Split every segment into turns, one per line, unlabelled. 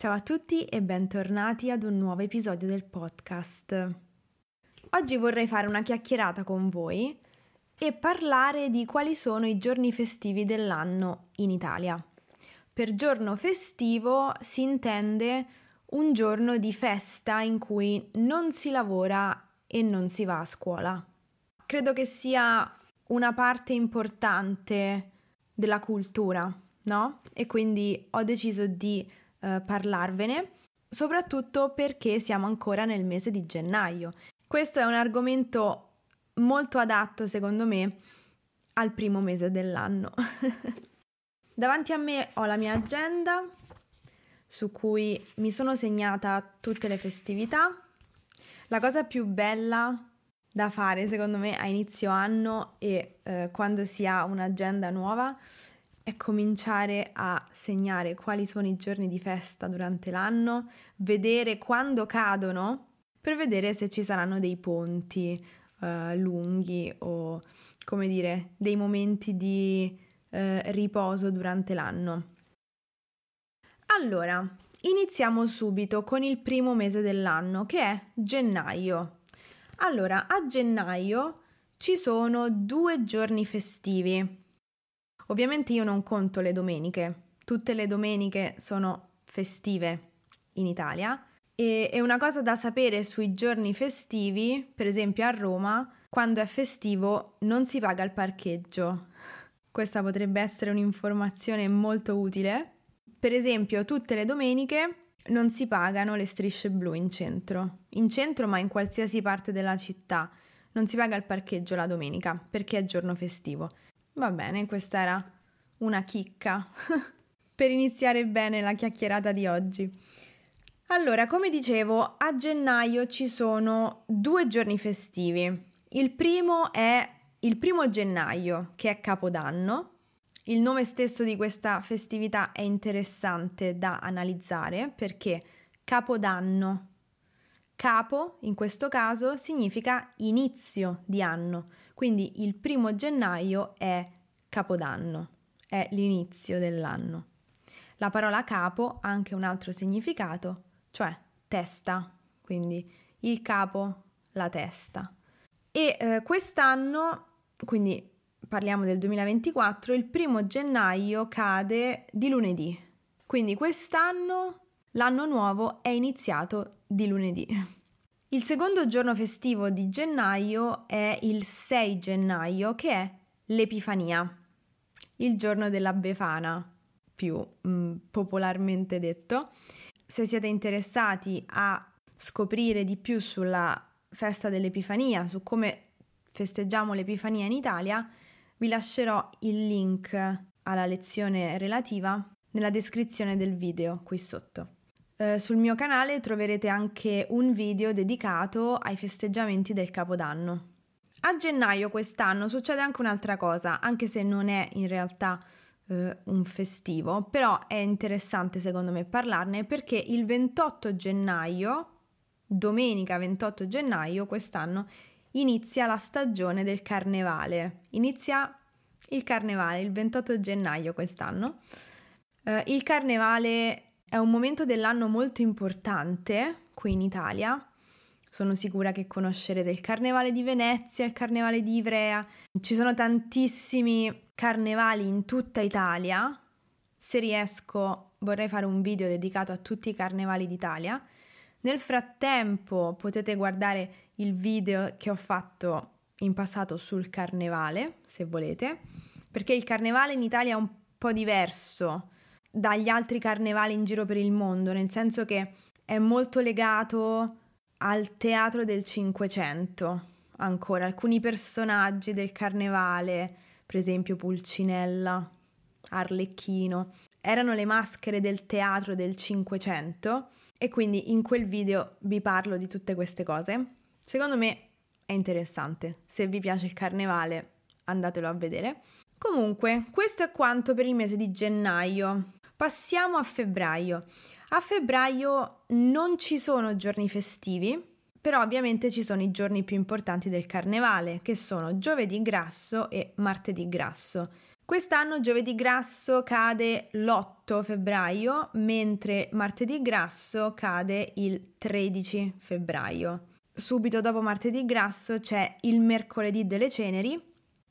Ciao a tutti e bentornati ad un nuovo episodio del podcast. Oggi vorrei fare una chiacchierata con voi e parlare di quali sono i giorni festivi dell'anno in Italia. Per giorno festivo si intende un giorno di festa in cui non si lavora e non si va a scuola. Credo che sia una parte importante della cultura, no? E quindi ho deciso di eh, parlarvene, soprattutto perché siamo ancora nel mese di gennaio. Questo è un argomento molto adatto, secondo me, al primo mese dell'anno. Davanti a me ho la mia agenda su cui mi sono segnata tutte le festività. La cosa più bella da fare, secondo me, a inizio anno e eh, quando si ha un'agenda nuova è cominciare a segnare quali sono i giorni di festa durante l'anno, vedere quando cadono per vedere se ci saranno dei ponti uh, lunghi o come dire dei momenti di uh, riposo durante l'anno. Allora, iniziamo subito con il primo mese dell'anno che è gennaio. Allora, a gennaio ci sono due giorni festivi Ovviamente io non conto le domeniche, tutte le domeniche sono festive in Italia e è una cosa da sapere sui giorni festivi, per esempio a Roma, quando è festivo non si paga il parcheggio. Questa potrebbe essere un'informazione molto utile. Per esempio, tutte le domeniche non si pagano le strisce blu in centro. In centro, ma in qualsiasi parte della città. Non si paga il parcheggio la domenica perché è giorno festivo. Va bene, questa era una chicca per iniziare bene la chiacchierata di oggi. Allora, come dicevo, a gennaio ci sono due giorni festivi. Il primo è il primo gennaio, che è Capodanno. Il nome stesso di questa festività è interessante da analizzare perché Capodanno. Capo, in questo caso, significa inizio di anno, quindi il primo gennaio è Capodanno, è l'inizio dell'anno. La parola capo ha anche un altro significato, cioè testa, quindi il capo, la testa. E eh, quest'anno, quindi parliamo del 2024, il primo gennaio cade di lunedì. Quindi quest'anno l'anno nuovo è iniziato di lunedì. Il secondo giorno festivo di gennaio è il 6 gennaio, che è l'Epifania, il giorno della Befana, più mh, mm, popolarmente detto. Se siete interessati a scoprire di più sulla festa dell'Epifania, su come festeggiamo l'Epifania in Italia, vi lascerò il link alla lezione relativa nella descrizione del video qui sotto. Eh, sul mio canale troverete anche un video dedicato ai festeggiamenti del Capodanno. A gennaio quest'anno succede anche un'altra cosa, anche se non è in realtà eh, un festivo, però è interessante secondo me parlarne perché il 28 gennaio, domenica 28 gennaio quest'anno, inizia la stagione del carnevale. Inizia il carnevale il 28 gennaio quest'anno. Eh, il carnevale è un momento dell'anno molto importante qui in Italia. Sono sicura che conoscerete il Carnevale di Venezia, il Carnevale di Ivrea. Ci sono tantissimi carnevali in tutta Italia. Se riesco vorrei fare un video dedicato a tutti i carnevali d'Italia. Nel frattempo potete guardare il video che ho fatto in passato sul carnevale, se volete, perché il carnevale in Italia è un po' diverso dagli altri carnevali in giro per il mondo, nel senso che è molto legato al teatro del Cinquecento. Ancora alcuni personaggi del carnevale, per esempio Pulcinella, Arlecchino, erano le maschere del teatro del Cinquecento e quindi in quel video vi parlo di tutte queste cose. Secondo me è interessante. Se vi piace il carnevale, andatelo a vedere. Comunque, questo è quanto per il mese di gennaio. Passiamo a febbraio. A febbraio non ci sono giorni festivi, però ovviamente ci sono i giorni più importanti del carnevale, che sono giovedì grasso e martedì grasso. Quest'anno giovedì grasso cade l'8 febbraio, mentre martedì grasso cade il 13 febbraio. Subito dopo martedì grasso c'è il mercoledì delle ceneri,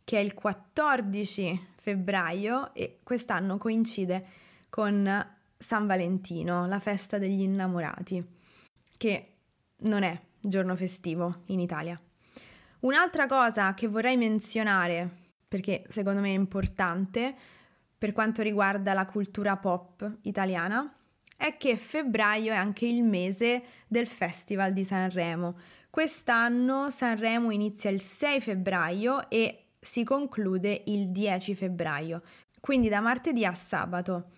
che è il 14 febbraio e quest'anno coincide con San Valentino, la festa degli innamorati, che non è giorno festivo in Italia. Un'altra cosa che vorrei menzionare perché secondo me è importante per quanto riguarda la cultura pop italiana, è che febbraio è anche il mese del Festival di Sanremo. Quest'anno Sanremo inizia il 6 febbraio e si conclude il 10 febbraio, quindi da martedì a sabato.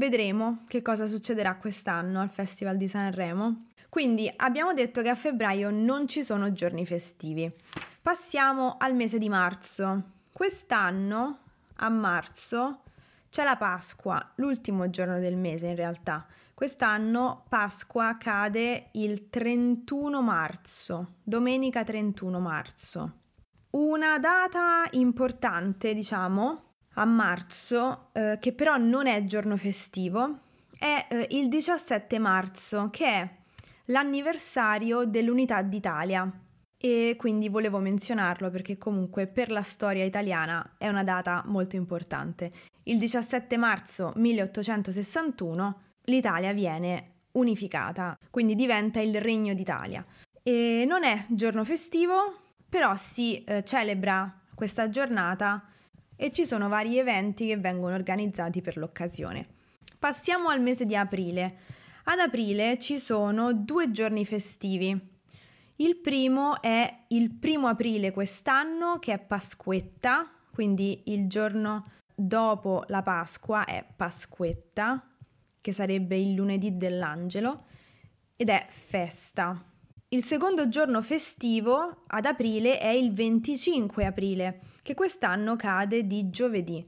Vedremo che cosa succederà quest'anno al Festival di Sanremo. Quindi abbiamo detto che a febbraio non ci sono giorni festivi. Passiamo al mese di marzo. Quest'anno, a marzo, c'è la Pasqua, l'ultimo giorno del mese in realtà. Quest'anno Pasqua cade il 31 marzo, domenica 31 marzo. Una data importante, diciamo, a marzo, eh, che però non è giorno festivo, è eh, il 17 marzo, che è l'anniversario dell'Unità d'Italia e quindi volevo menzionarlo perché comunque per la storia italiana è una data molto importante. Il 17 marzo 1861 l'Italia viene unificata, quindi diventa il Regno d'Italia. E non è giorno festivo, però si eh, celebra questa giornata e ci sono vari eventi che vengono organizzati per l'occasione. Passiamo al mese di aprile. Ad aprile ci sono due giorni festivi il primo è il primo aprile quest'anno, che è Pasquetta, quindi il giorno dopo la Pasqua è Pasquetta, che sarebbe il lunedì dell'angelo, ed è festa. Il secondo giorno festivo ad aprile è il 25 aprile, che quest'anno cade di giovedì.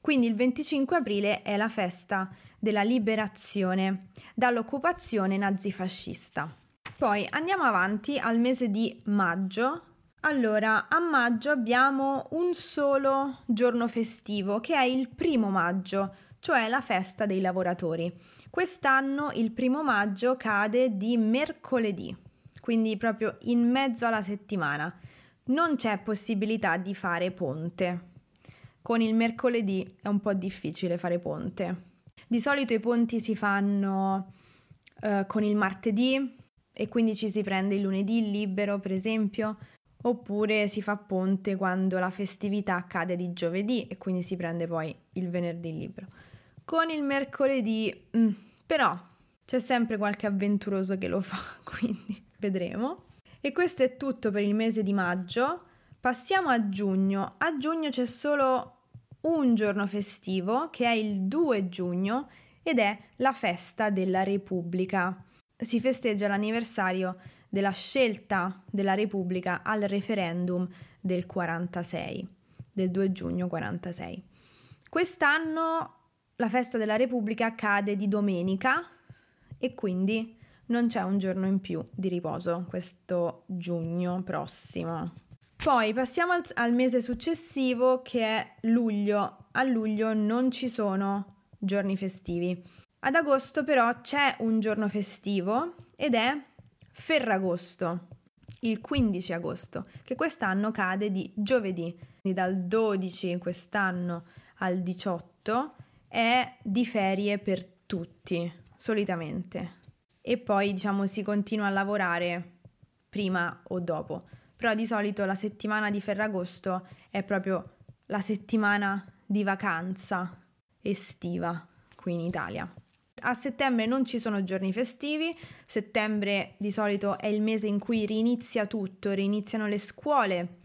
Quindi il 25 aprile è la festa della liberazione dall'occupazione nazifascista. Poi andiamo avanti al mese di maggio. Allora, a maggio abbiamo un solo giorno festivo che è il primo maggio, cioè la festa dei lavoratori. Quest'anno il primo maggio cade di mercoledì, quindi proprio in mezzo alla settimana. Non c'è possibilità di fare ponte. Con il mercoledì è un po' difficile fare ponte. Di solito i ponti si fanno eh, con il martedì, e quindi ci si prende il lunedì libero, per esempio, oppure si fa ponte quando la festività accade di giovedì e quindi si prende poi il venerdì libero. Con il mercoledì, mh, mm, però, c'è sempre qualche avventuroso che lo fa, quindi vedremo. E questo è tutto per il mese di maggio. Passiamo a giugno. A giugno c'è solo un giorno festivo, che è il 2 giugno, ed è la festa della Repubblica si festeggia l'anniversario della scelta della Repubblica al referendum del 46, del 2 giugno 46. Quest'anno la festa della Repubblica cade di domenica e quindi non c'è un giorno in più di riposo questo giugno prossimo. Poi passiamo al, al, mese successivo che è luglio. A luglio non ci sono giorni festivi. Ad agosto però c'è un giorno festivo ed è Ferragosto, il 15 agosto, che quest'anno cade di giovedì. Quindi dal 12 quest'anno al 18 è di ferie per tutti, solitamente. E poi diciamo si continua a lavorare prima o dopo. Però di solito la settimana di Ferragosto è proprio la settimana di vacanza estiva qui in Italia a settembre non ci sono giorni festivi, settembre di solito è il mese in cui rinizia tutto, riniziano le scuole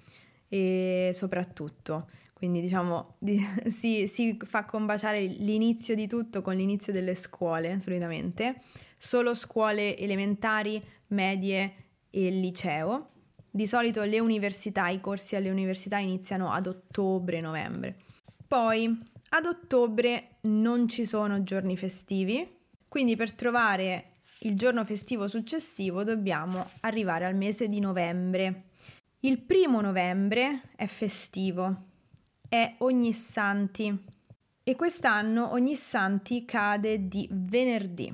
e soprattutto, quindi diciamo di, si, si fa combaciare l'inizio di tutto con l'inizio delle scuole solitamente, solo scuole elementari, medie e liceo. Di solito le università, i corsi alle università iniziano ad ottobre-novembre. Poi ad ottobre non ci sono giorni festivi, quindi per trovare il giorno festivo successivo dobbiamo arrivare al mese di novembre. Il primo novembre è festivo è Ogni Santi e quest'anno Ogni Santi cade di venerdì,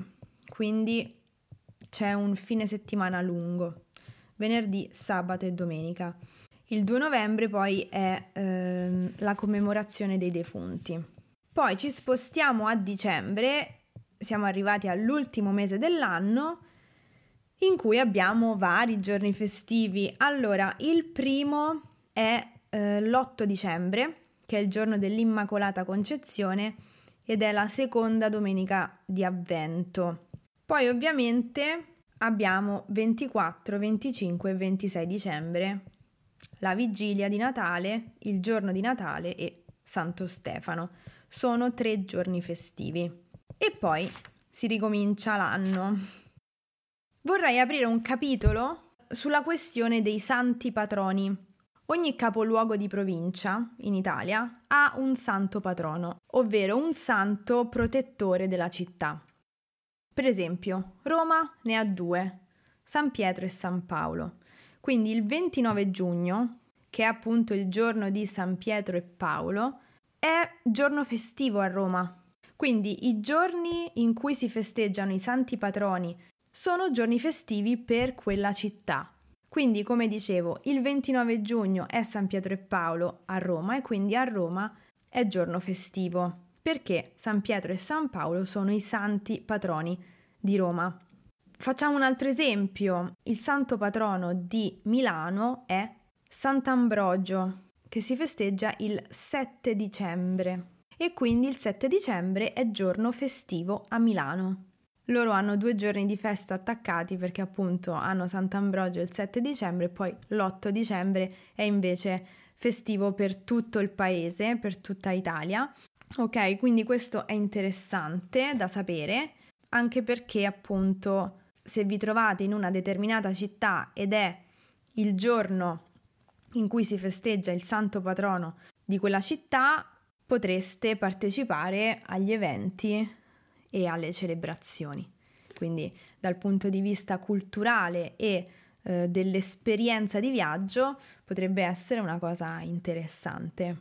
quindi c'è un fine settimana lungo, venerdì, sabato e domenica. Il 2 novembre poi è ehm, la commemorazione dei defunti. Poi ci spostiamo a dicembre, siamo arrivati all'ultimo mese dell'anno in cui abbiamo vari giorni festivi. Allora, il primo è eh, l'8 dicembre, che è il giorno dell'Immacolata Concezione ed è la seconda domenica di Avvento. Poi ovviamente abbiamo 24, 25 e 26 dicembre, la vigilia di Natale, il giorno di Natale e Santo Stefano. Sono tre giorni festivi. E poi si ricomincia l'anno. Vorrei aprire un capitolo sulla questione dei santi patroni. Ogni capoluogo di provincia in Italia ha un santo patrono, ovvero un santo protettore della città. Per esempio, Roma ne ha due, San Pietro e San Paolo. Quindi il 29 giugno, che è appunto il giorno di San Pietro e Paolo, è giorno festivo a Roma. Quindi i giorni in cui si festeggiano i santi patroni sono giorni festivi per quella città. Quindi, come dicevo, il 29 giugno è San Pietro e Paolo a Roma e quindi a Roma è giorno festivo, perché San Pietro e San Paolo sono i santi patroni di Roma. Facciamo un altro esempio. Il santo patrono di Milano è Sant'Ambrogio, che si festeggia il 7 dicembre e quindi il 7 dicembre è giorno festivo a Milano. Loro hanno due giorni di festa attaccati perché appunto hanno Sant'Ambrogio il 7 dicembre e poi l'8 dicembre è invece festivo per tutto il paese, per tutta Italia. Ok, quindi questo è interessante da sapere, anche perché appunto se vi trovate in una determinata città ed è il giorno in cui si festeggia il santo patrono di quella città, potreste partecipare agli eventi e alle celebrazioni. Quindi dal punto di vista culturale e eh, dell'esperienza di viaggio potrebbe essere una cosa interessante.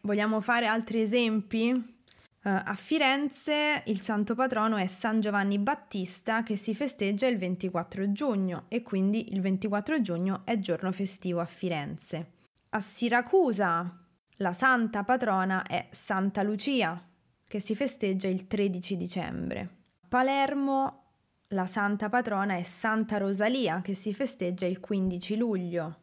Vogliamo fare altri esempi? Uh, a Firenze il santo patrono è San Giovanni Battista che si festeggia il 24 giugno e quindi il 24 giugno è giorno festivo a Firenze. A Siracusa la santa patrona è Santa Lucia che si festeggia il 13 dicembre. Palermo la santa patrona è Santa Rosalia che si festeggia il 15 luglio.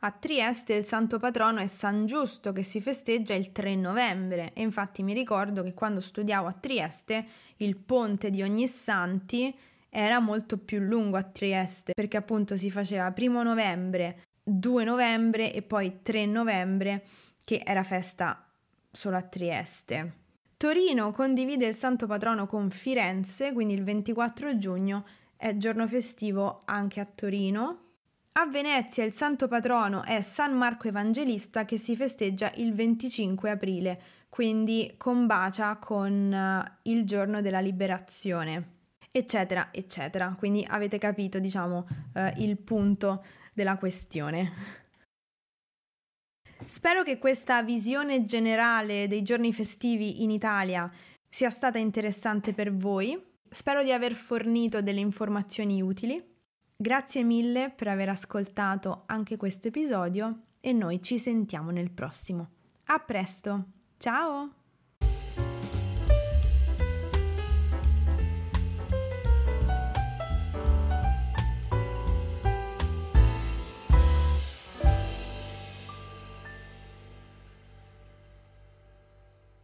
A Trieste il santo patrono è San Giusto che si festeggia il 3 novembre e infatti mi ricordo che quando studiavo a Trieste il ponte di ogni santi era molto più lungo a Trieste perché appunto si faceva 1 novembre, 2 novembre e poi 3 novembre che era festa solo a Trieste. Torino condivide il santo patrono con Firenze, quindi il 24 giugno è giorno festivo anche a Torino. A Venezia il santo patrono è San Marco Evangelista che si festeggia il 25 aprile, quindi combacia con uh, il giorno della liberazione, eccetera, eccetera. Quindi avete capito, diciamo, uh, il punto della questione. Spero che questa visione generale dei giorni festivi in Italia sia stata interessante per voi. Spero di aver fornito delle informazioni utili. Grazie mille per aver ascoltato anche questo episodio e noi ci sentiamo nel prossimo. A presto! Ciao!